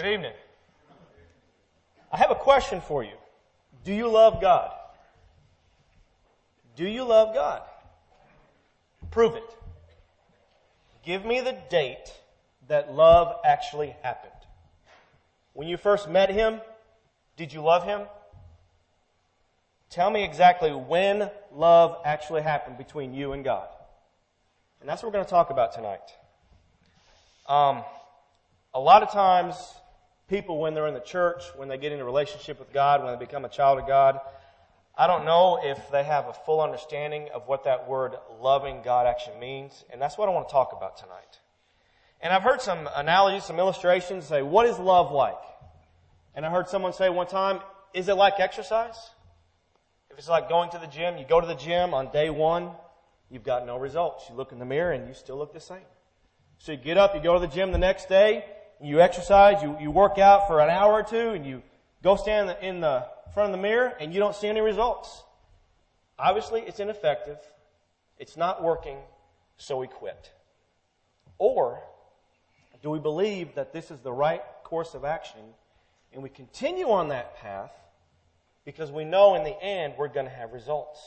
Good evening. I have a question for you. Do you love God? Do you love God? Prove it. Give me the date that love actually happened. When you first met Him, did you love Him? Tell me exactly when love actually happened between you and God. And that's what we're going to talk about tonight. Um, a lot of times, people, when they're in the church, when they get into a relationship with God, when they become a child of God, I don't know if they have a full understanding of what that word loving God actually means. And that's what I want to talk about tonight. And I've heard some analogies, some illustrations say, what is love like? And I heard someone say one time, is it like exercise? If it's like going to the gym, you go to the gym on day one, you've got no results. You look in the mirror and you still look the same. So you get up, you go to the gym the next day, you exercise, you, you work out for an hour or two, and you go stand in the, front of the mirror and you don't see any results. Obviously, it's ineffective. It's not working, so we quit. Or do we believe that this is the right course of action and we continue on that path because we know in the end we're going to have results.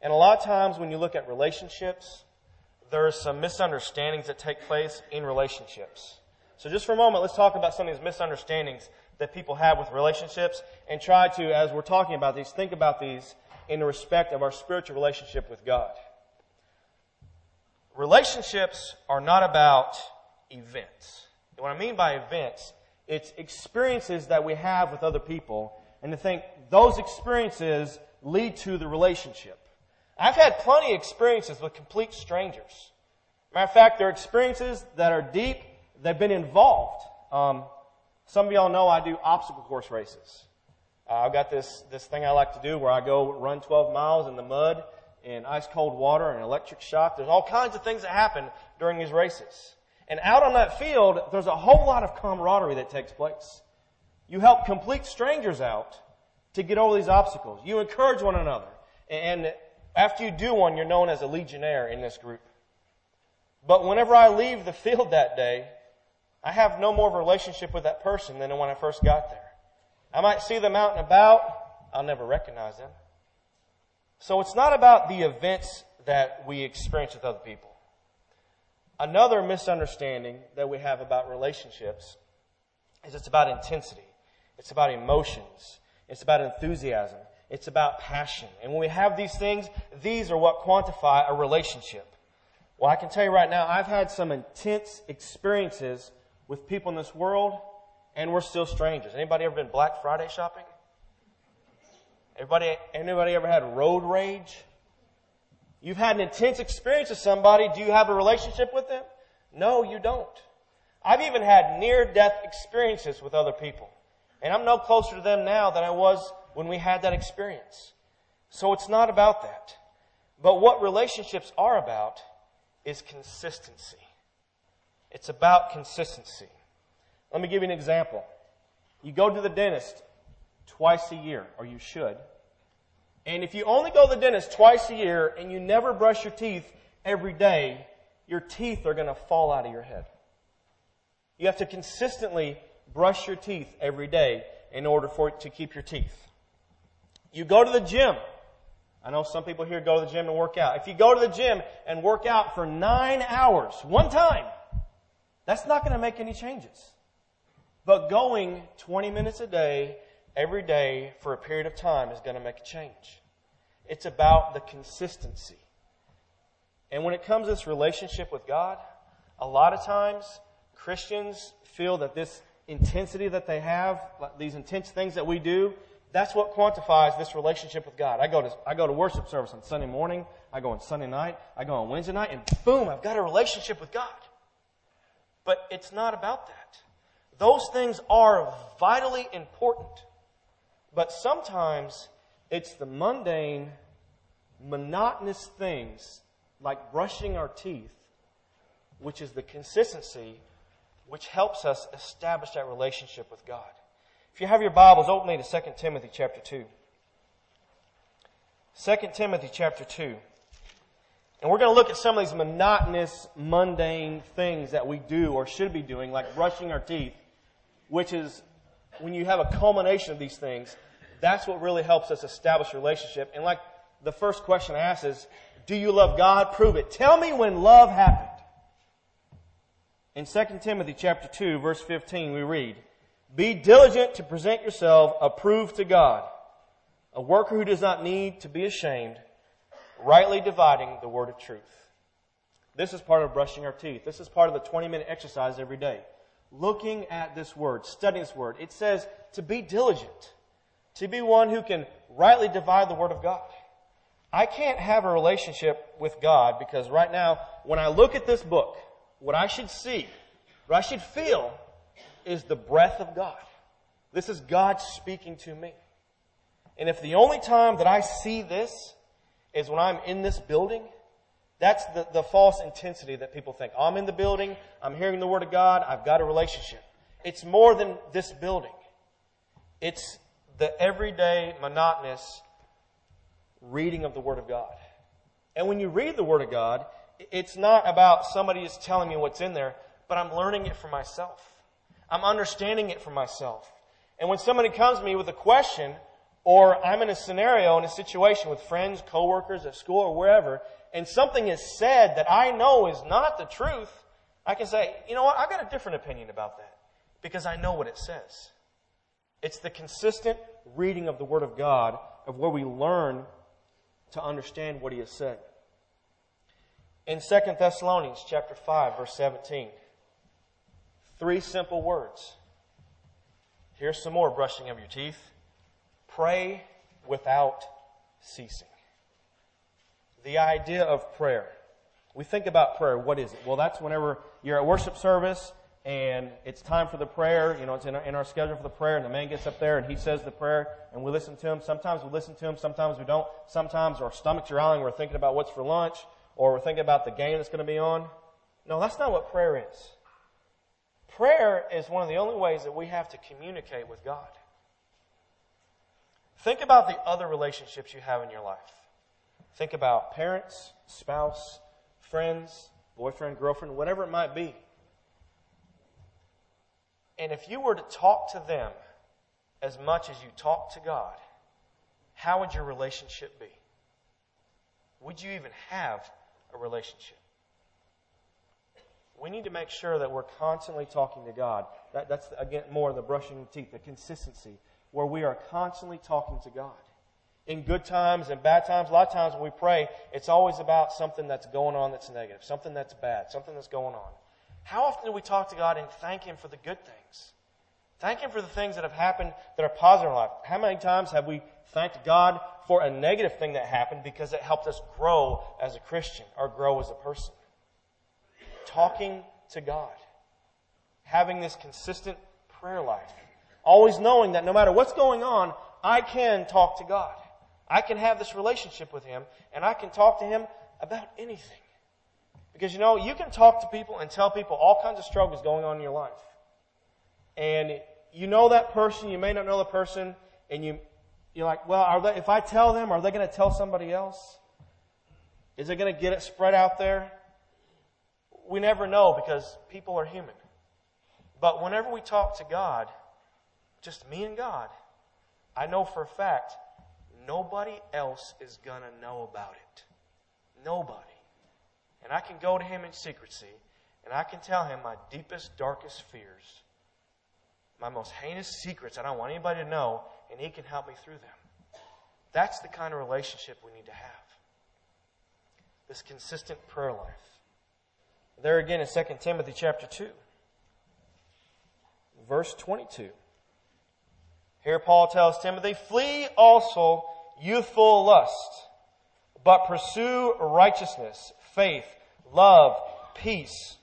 And a lot of times when you look at relationships, there are some misunderstandings that take place in relationships. So just for a moment, let's talk about some of these misunderstandings that people have with relationships and try to, as we're talking about these, think about these in the respect of our spiritual relationship with God. Relationships are not about events. And what I mean by events, it's experiences that we have with other people and to think those experiences lead to the relationship. I've had plenty of experiences with complete strangers. Matter of fact, they're experiences that are deep, they've been involved. Um, some of y'all know I do obstacle course races. Uh, I've got this, this thing I like to do where I go run 12 miles in the mud in ice cold water and electric shock. There's all kinds of things that happen during these races. And out on that field, there's a whole lot of camaraderie that takes place. You help complete strangers out to get over these obstacles. You encourage one another. And after you do one, you're known as a legionnaire in this group. But whenever I leave the field that day, I have no more relationship with that person than when I first got there. I might see them out and about. I'll never recognize them. So it's not about the events that we experience with other people. Another misunderstanding that we have about relationships is it's about intensity. It's about emotions. It's about enthusiasm. It's about passion. And when we have these things, these are what quantify a relationship. Well, I can tell you right now, I've had some intense experiences with people in this world, and we're still strangers. Anybody ever been Black Friday shopping? Everybody, anybody ever had road rage? You've had an intense experience with somebody. Do you have a relationship with them? No, you don't. I've even had near death experiences with other people. And I'm no closer to them now than I was when we had that experience. So it's not about that. But what relationships are about is consistency. It's about consistency. Let me give you an example. You go to the dentist twice a year, or you should. And if you only go to the dentist twice a year and you never brush your teeth every day, your teeth are going to fall out of your head. You have to consistently brush your teeth every day in order for it to keep your teeth. You go to the gym. I know some people here go to the gym and work out. If you go to the gym and work out for nine hours, one time, that's not going to make any changes. But going 20 minutes a day, every day, for a period of time is going to make a change. It's about the consistency. And when it comes to this relationship with God, a lot of times Christians feel that this intensity that they have, these intense things that we do, that's what quantifies this relationship with God. I go to, I go to worship service on Sunday morning, I go on Sunday night, I go on Wednesday night, and boom, I've got a relationship with God. But it's not about that. Those things are vitally important. But sometimes it's the mundane, monotonous things like brushing our teeth, which is the consistency which helps us establish that relationship with God. If you have your Bibles, open to 2 Timothy chapter 2. 2 Timothy chapter 2. And we're going to look at some of these monotonous, mundane things that we do or should be doing, like brushing our teeth, which is when you have a culmination of these things, that's what really helps us establish a relationship. And like the first question I ask is, do you love God? Prove it. Tell me when love happened. In 2 Timothy chapter 2 verse 15 we read, Be diligent to present yourself approved to God, a worker who does not need to be ashamed, rightly dividing the word of truth. This is part of brushing our teeth. This is part of the 20 minute exercise every day. Looking at this word, studying this word. It says to be diligent, to be one who can rightly divide the word of God. I can't have a relationship with God because right now, when I look at this book, what I should see, what I should feel is the breath of God. This is God speaking to me. And if the only time that I see this is when I'm in this building, that's the, the false intensity that people think. I'm in the building, I'm hearing the Word of God, I've got a relationship. It's more than this building. It's the everyday, monotonous reading of the Word of God. And when you read the Word of God, it's not about somebody is telling me what's in there, but I'm learning it for myself. I'm understanding it for myself. And when somebody comes to me with a question, or I'm in a scenario, in a situation with friends, coworkers, at school, or wherever, and something is said that I know is not the truth, I can say, you know what, I've got a different opinion about that. Because I know what it says. It's the consistent reading of the Word of God of where we learn to understand what He has said. In 2 Thessalonians chapter 5, verse 17, three simple words. Here's some more brushing of your teeth. Pray without ceasing. The idea of prayer. We think about prayer. What is it? Well, that's whenever you're at worship service and it's time for the prayer. You know, it's in our, in our schedule for the prayer, and the man gets up there and he says the prayer, and we listen to him. Sometimes we listen to him, sometimes we don't. Sometimes our stomachs are growling, we're thinking about what's for lunch, or we're thinking about the game that's going to be on. No, that's not what prayer is. Prayer is one of the only ways that we have to communicate with God. Think about the other relationships you have in your life. Think about parents, spouse, friends, boyfriend, girlfriend, whatever it might be. And if you were to talk to them as much as you talk to God, how would your relationship be? Would you even have a relationship? We need to make sure that we're constantly talking to God. That, that's, again, more the brushing teeth, the consistency, where we are constantly talking to God. In good times and bad times, a lot of times when we pray, it's always about something that's going on that's negative, something that's bad, something that's going on. How often do we talk to God and thank Him for the good things? Thank Him for the things that have happened that are positive in life. How many times have we thanked God for a negative thing that happened because it helped us grow as a Christian or grow as a person? Talking to God. Having this consistent prayer life. Always knowing that no matter what's going on, I can talk to God. I can have this relationship with Him and I can talk to Him about anything. Because you know, you can talk to people and tell people all kinds of struggles going on in your life. And you know that person, you may not know the person, and you, you're like, well, they, if I tell them, are they going to tell somebody else? Is it going to get it spread out there? We never know because people are human. But whenever we talk to God, just me and God, I know for a fact nobody else is going to know about it. Nobody. And I can go to him in secrecy and I can tell him my deepest, darkest fears, my most heinous secrets I don't want anybody to know, and he can help me through them. That's the kind of relationship we need to have. This consistent prayer life. There again in 2 Timothy chapter 2, verse 22. Here Paul tells Timothy, flee also youthful lust, but pursue righteousness, faith, love, peace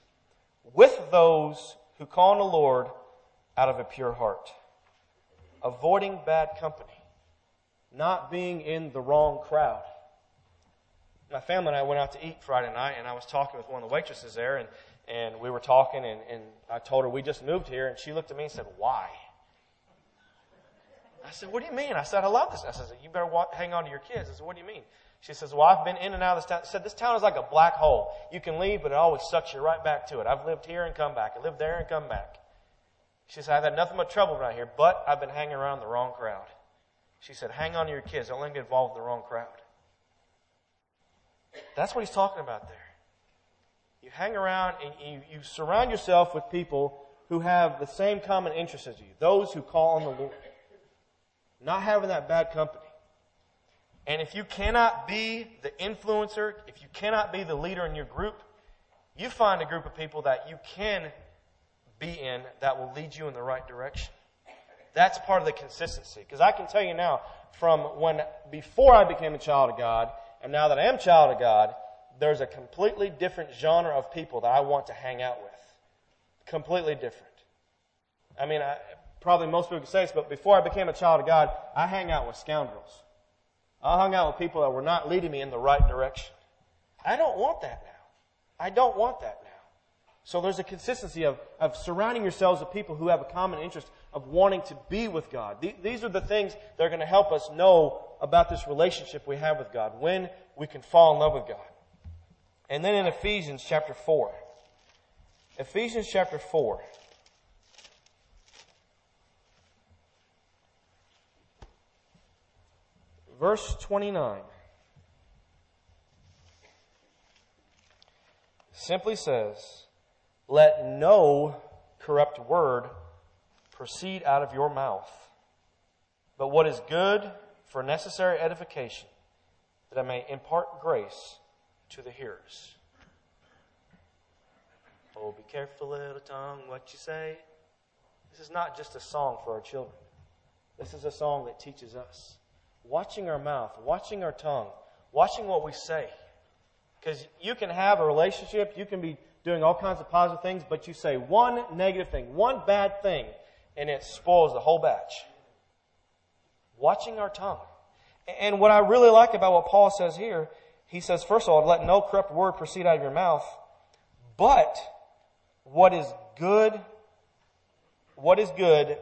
with those who call on the Lord out of a pure heart. Avoiding bad company. Not being in the wrong crowd. My family and I went out to eat Friday night and I was talking with one of the waitresses there and, and we were talking and, and I told her we just moved here and she looked at me and said, why? I said, what do you mean? I said, I love this. I said, you better walk, hang on to your kids. I said, what do you mean? She says, well, I've been in and out of this town. She said, this town is like a black hole. You can leave, but it always sucks you right back to it. I've lived here and come back. I lived there and come back. She said, I've had nothing but trouble around here, but I've been hanging around the wrong crowd. She said, hang on to your kids. Don't let them get involved in the wrong crowd. That's what he's talking about there. You hang around and you, you surround yourself with people who have the same common interests as you, those who call on the Lord. Not having that bad company. And if you cannot be the influencer, if you cannot be the leader in your group, you find a group of people that you can be in that will lead you in the right direction. That's part of the consistency. Because I can tell you now, from when, before I became a child of God, and now that I am a child of God, there's a completely different genre of people that I want to hang out with. Completely different. I mean, I, probably most people could say this, but before I became a child of God, I hang out with scoundrels. I hung out with people that were not leading me in the right direction. I don't want that now. I don't want that now. So there's a consistency of, of surrounding yourselves with people who have a common interest of wanting to be with God. These are the things that are going to help us know about this relationship we have with God, when we can fall in love with God. And then in Ephesians chapter 4. Ephesians chapter 4. Verse 29. Simply says, Let no corrupt word proceed out of your mouth, but what is good for necessary edification, that I may impart grace to the hearers. Oh, be careful, little tongue, what you say. This is not just a song for our children. This is a song that teaches us. Watching our mouth, watching our tongue, watching what we say. Because you can have a relationship, you can be doing all kinds of positive things, but you say one negative thing, one bad thing, and it spoils the whole batch. Watching our tongue. And what I really like about what Paul says here he says, first of all, let no corrupt word proceed out of your mouth, but what is good, what is good,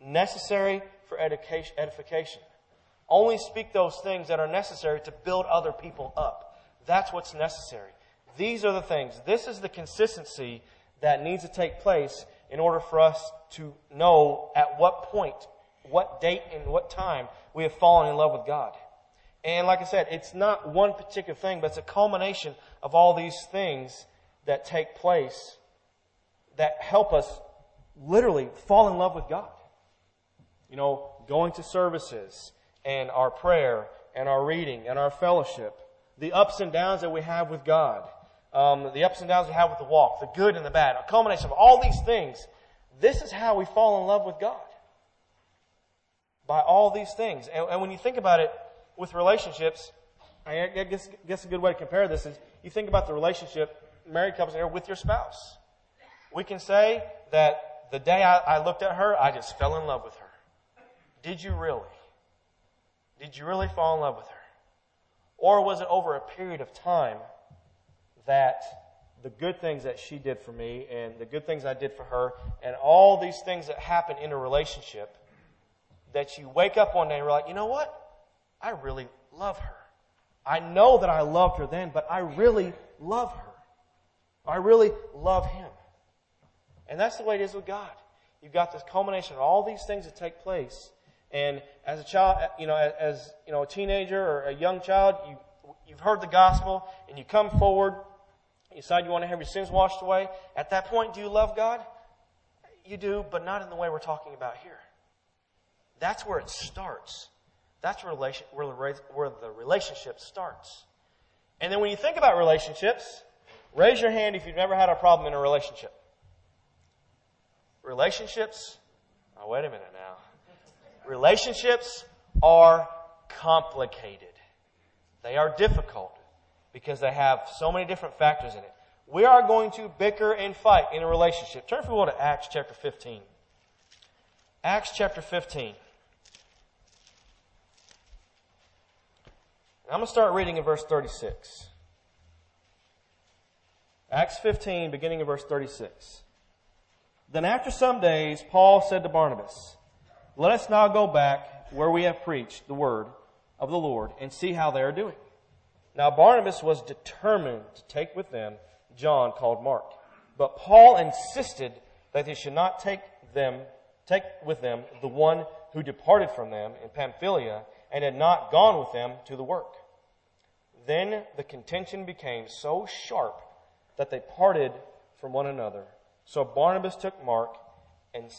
necessary for edification. Only speak those things that are necessary to build other people up. That's what's necessary. These are the things. This is the consistency that needs to take place in order for us to know at what point, what date, and what time we have fallen in love with God. And like I said, it's not one particular thing, but it's a culmination of all these things that take place that help us literally fall in love with God. You know, going to services and our prayer and our reading and our fellowship, the ups and downs that we have with God, um, the ups and downs we have with the walk, the good and the bad, a culmination of all these things. This is how we fall in love with God. By all these things. And, and when you think about it, with relationships, I guess, guess a good way to compare this is you think about the relationship, married couples here, with your spouse. We can say that the day I, I looked at her, I just fell in love with her. Did you really? Did you really fall in love with her? Or was it over a period of time that the good things that she did for me and the good things I did for her and all these things that happen in a relationship that you wake up one day and you're like, you know what? I really love her. I know that I loved her then, but I really love her. I really love him. And that's the way it is with God. You've got this culmination of all these things that take place. And as a child, you know, as, you know, a teenager or a young child, you, you've heard the gospel and you come forward, you decide you want to have your sins washed away. At that point, do you love God? You do, but not in the way we're talking about here. That's where it starts. That's where, the, the relationship starts. And then when you think about relationships, raise your hand if you've never had a problem in a relationship. Relationships, oh, wait a minute now. Relationships are complicated. They are difficult because they have so many different factors in it. We are going to bicker and fight in a relationship. Turn for a to Acts chapter 15. Acts chapter 15. I'm going to start reading in verse 36. Acts 15, beginning in verse 36. Then after some days, Paul said to Barnabas, Let us now go back where we have preached the word of the Lord and see how they are doing. Now Barnabas was determined to take with them John called Mark. But Paul insisted that they should not take them, take with them the one who departed from them in Pamphylia and had not gone with them to the work. Then the contention became so sharp that they parted from one another. So Barnabas took Mark and,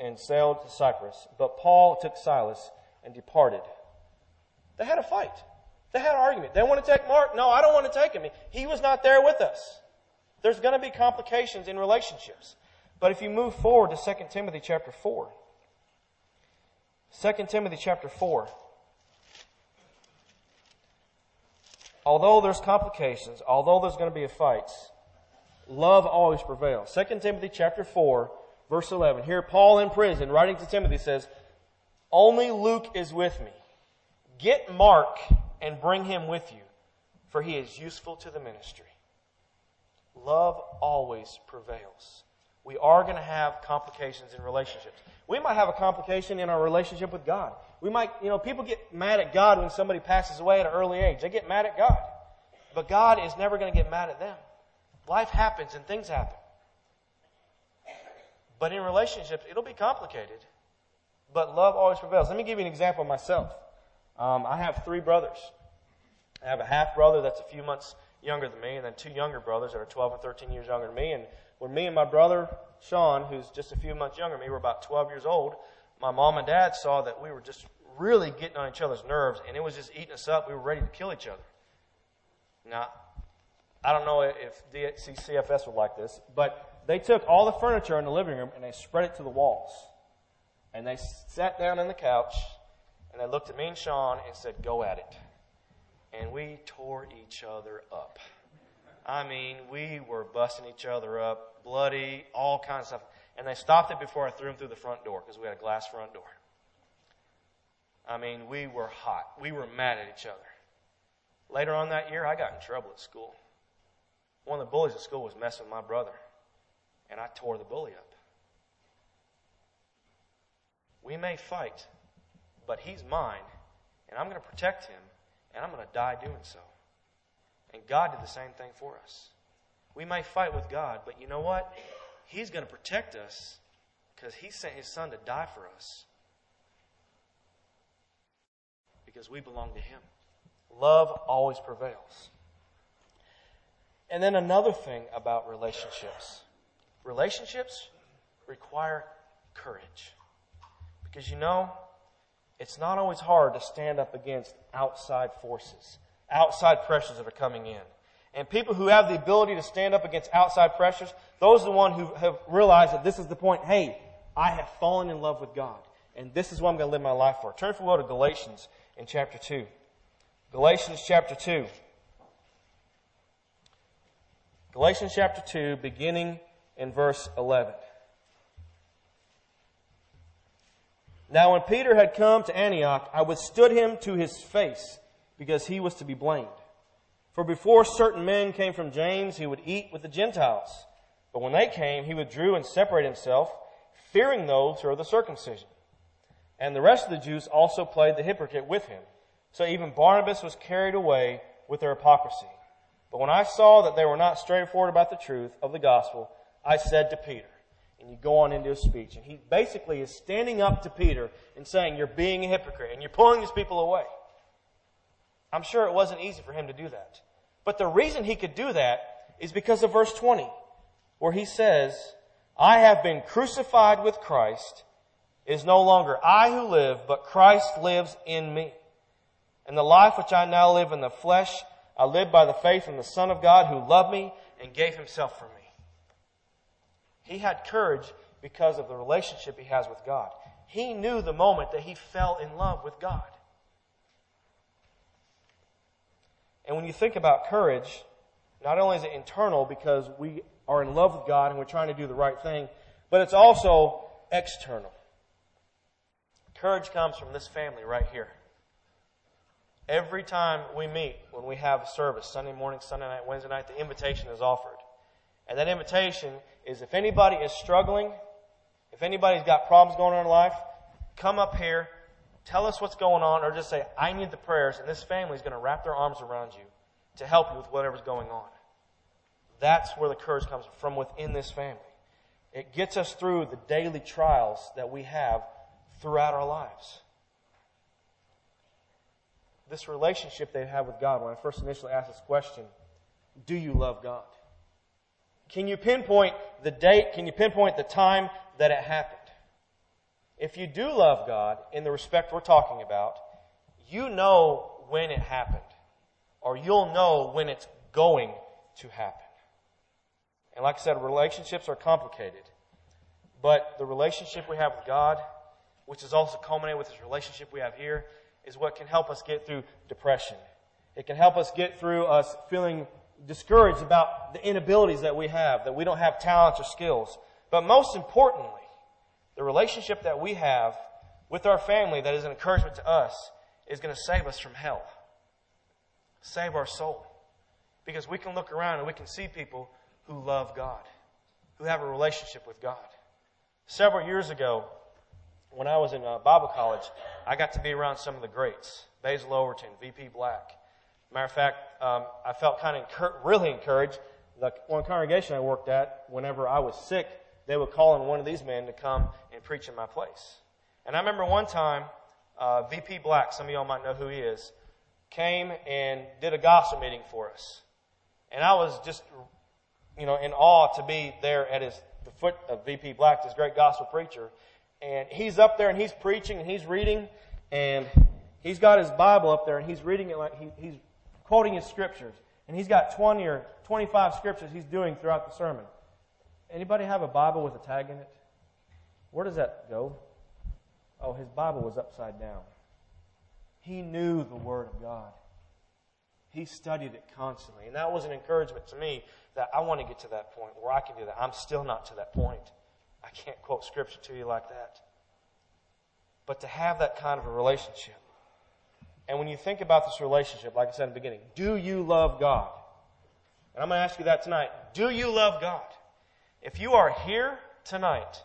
and sailed to Cyprus, but Paul took Silas and departed. They had a fight. They had an argument. They want to take Mark. No, I don't want to take him. He was not there with us. There's going to be complications in relationships. But if you move forward to 2 Timothy chapter 4, 2 Timothy chapter 4, although there's complications, although there's going to be a fights, love always prevails. 2 Timothy chapter 4, verse 11. Here Paul in prison, writing to Timothy says, Only Luke is with me. Get Mark and bring him with you, for he is useful to the ministry. Love always prevails. We are going to have complications in relationships. We might have a complication in our relationship with God. We might, you know, people get mad at God when somebody passes away at an early age. They get mad at God. But God is never going to get mad at them. Life happens and things happen. But in relationships, it'll be complicated. But love always prevails. Let me give you an example of myself. Um, I have three brothers. I have a half brother that's a few months younger than me, and then two younger brothers that are 12 and 13 years younger than me. And when me and my brother Sean, who's just a few months younger than me, were about 12 years old, my mom and dad saw that we were just really getting on each other's nerves, and it was just eating us up. We were ready to kill each other. Now, I don't know if DCCFS would like this, but they took all the furniture in the living room and they spread it to the walls. And they sat down on the couch and they looked at me and Sean and said, Go at it. And we tore each other up. I mean, we were busting each other up, bloody, all kinds of stuff. And they stopped it before I threw them through the front door because we had a glass front door. I mean, we were hot. We were mad at each other. Later on that year, I got in trouble at school. One of the bullies at school was messing with my brother, and I tore the bully up. We may fight, but he's mine, and I'm going to protect him, and I'm going to die doing so. And God did the same thing for us. We may fight with God, but you know what? He's going to protect us because He sent His Son to die for us because we belong to Him. Love always prevails. And then another thing about relationships relationships require courage. Because you know, it's not always hard to stand up against outside forces, outside pressures that are coming in. And people who have the ability to stand up against outside pressures, those are the ones who have realized that this is the point. Hey, I have fallen in love with God. And this is what I'm going to live my life for. Turn for a to Galatians in chapter 2. Galatians chapter 2. Galatians chapter 2, beginning in verse 11. Now when Peter had come to Antioch, I withstood him to his face, because he was to be blamed. For before certain men came from James, he would eat with the Gentiles. But when they came, he withdrew and separated himself, fearing those who are the circumcision. And the rest of the Jews also played the hypocrite with him. So even Barnabas was carried away with their hypocrisy. But when I saw that they were not straightforward about the truth of the gospel, I said to Peter, and you go on into his speech, and he basically is standing up to Peter and saying, You're being a hypocrite, and you're pulling these people away. I'm sure it wasn't easy for him to do that. But the reason he could do that is because of verse 20, where he says, I have been crucified with Christ. It is no longer I who live, but Christ lives in me. And the life which I now live in the flesh, I live by the faith in the Son of God who loved me and gave himself for me. He had courage because of the relationship he has with God. He knew the moment that he fell in love with God. And when you think about courage, not only is it internal because we are in love with God and we're trying to do the right thing, but it's also external. Courage comes from this family right here. Every time we meet, when we have a service, Sunday morning, Sunday night, Wednesday night, the invitation is offered. And that invitation is if anybody is struggling, if anybody's got problems going on in life, come up here, tell us what's going on, or just say, I need the prayers, and this family is going to wrap their arms around you to help you with whatever's going on. That's where the courage comes from within this family. It gets us through the daily trials that we have throughout our lives. This relationship they have with God, when I first initially asked this question, do you love God? Can you pinpoint the date? Can you pinpoint the time that it happened? If you do love God in the respect we're talking about, you know when it happened, or you'll know when it's going to happen. And like I said, relationships are complicated. But the relationship we have with God, which is also culminated with this relationship we have here, is what can help us get through depression. It can help us get through us feeling discouraged about the inabilities that we have, that we don't have talents or skills. But most importantly, the relationship that we have with our family that is an encouragement to us is going to save us from hell. Save our soul. Because we can look around and we can see people who love God, who have a relationship with God. Several years ago, when I was in uh, Bible college, I got to be around some of the greats. Basil Overton, V.P. Black. Matter of fact, um, I felt kind of really encouraged. The one congregation I worked at, whenever I was sick, they would call on one of these men to come and preach in my place. And I remember one time, uh, VP Black, some of y'all might know who he is, came and did a gospel meeting for us. And I was just, you know, in awe to be there at his, the foot of VP Black, this great gospel preacher. And he's up there and he's preaching and he's reading and he's got his Bible up there and he's reading it like he, he's quoting his scriptures. And he's got 20 or 25 scriptures he's doing throughout the sermon. Anybody have a Bible with a tag in it? Where does that go? Oh, his Bible was upside down. He knew the Word of God. He studied it constantly. And that was an encouragement to me that I want to get to that point where I can do that. I'm still not to that point. I can't quote Scripture to you like that. But to have that kind of a relationship. And when you think about this relationship, like I said in the beginning, do you love God? And I'm going to ask you that tonight. Do you love God? If you are here tonight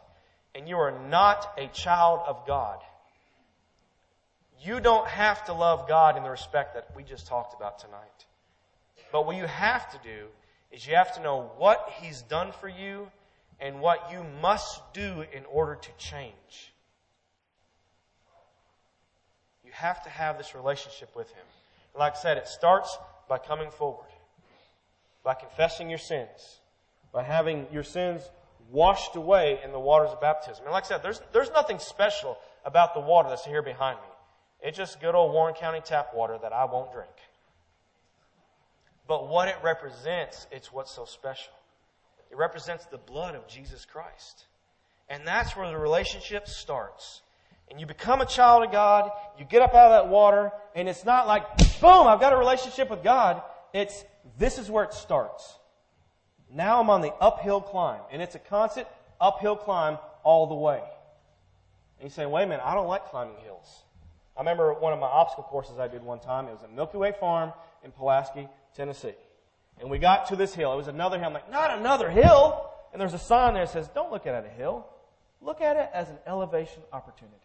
and you are not a child of God, you don't have to love God in the respect that we just talked about tonight. But what you have to do is you have to know what He's done for you and what you must do in order to change. You have to have this relationship with Him. Like I said, it starts by coming forward, by confessing your sins, by having your sins washed away in the waters of baptism. And like I said, there's, there's nothing special about the water that's here behind me. It's just good old Warren County tap water that I won't drink. But what it represents, it's what's so special. It represents the blood of Jesus Christ. And that's where the relationship starts. And you become a child of God, you get up out of that water, and it's not like, boom, I've got a relationship with God. It's, this is where it starts. Now I'm on the uphill climb, and it's a constant uphill climb all the way. And you say, wait a minute, I don't like climbing hills. I remember one of my obstacle courses I did one time. It was at Milky Way Farm in Pulaski, Tennessee. And we got to this hill. It was another hill. I'm like, not another hill. And there's a sign there that says, don't look at it as a hill. Look at it as an elevation opportunity.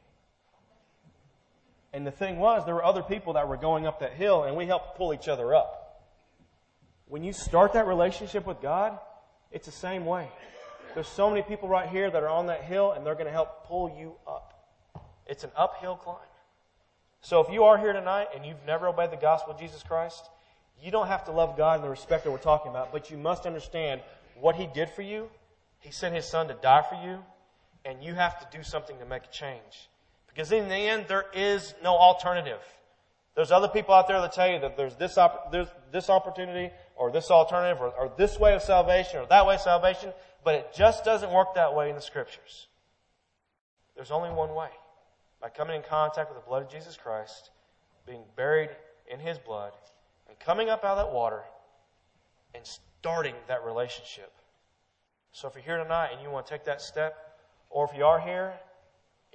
And the thing was, there were other people that were going up that hill, and we helped pull each other up. When you start that relationship with God, it's the same way. There's so many people right here that are on that hill and they're going to help pull you up. It's an uphill climb. So if you are here tonight and you've never obeyed the gospel of Jesus Christ, you don't have to love God in the respect that we're talking about, but you must understand what He did for you. He sent His Son to die for you, and you have to do something to make a change. Because in the end, there is no alternative. There's other people out there that tell you that there's this, op- there's this opportunity or this alternative or, or this way of salvation or that way of salvation, but it just doesn't work that way in the scriptures. There's only one way. By coming in contact with the blood of Jesus Christ, being buried in His blood, and coming up out of that water and starting that relationship. So if you're here tonight and you want to take that step, or if you are here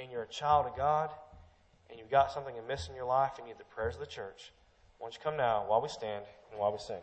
and you're a child of God, and you've got something amiss in your life and you need the prayers of the church, why don't you come now while we stand and while we sing?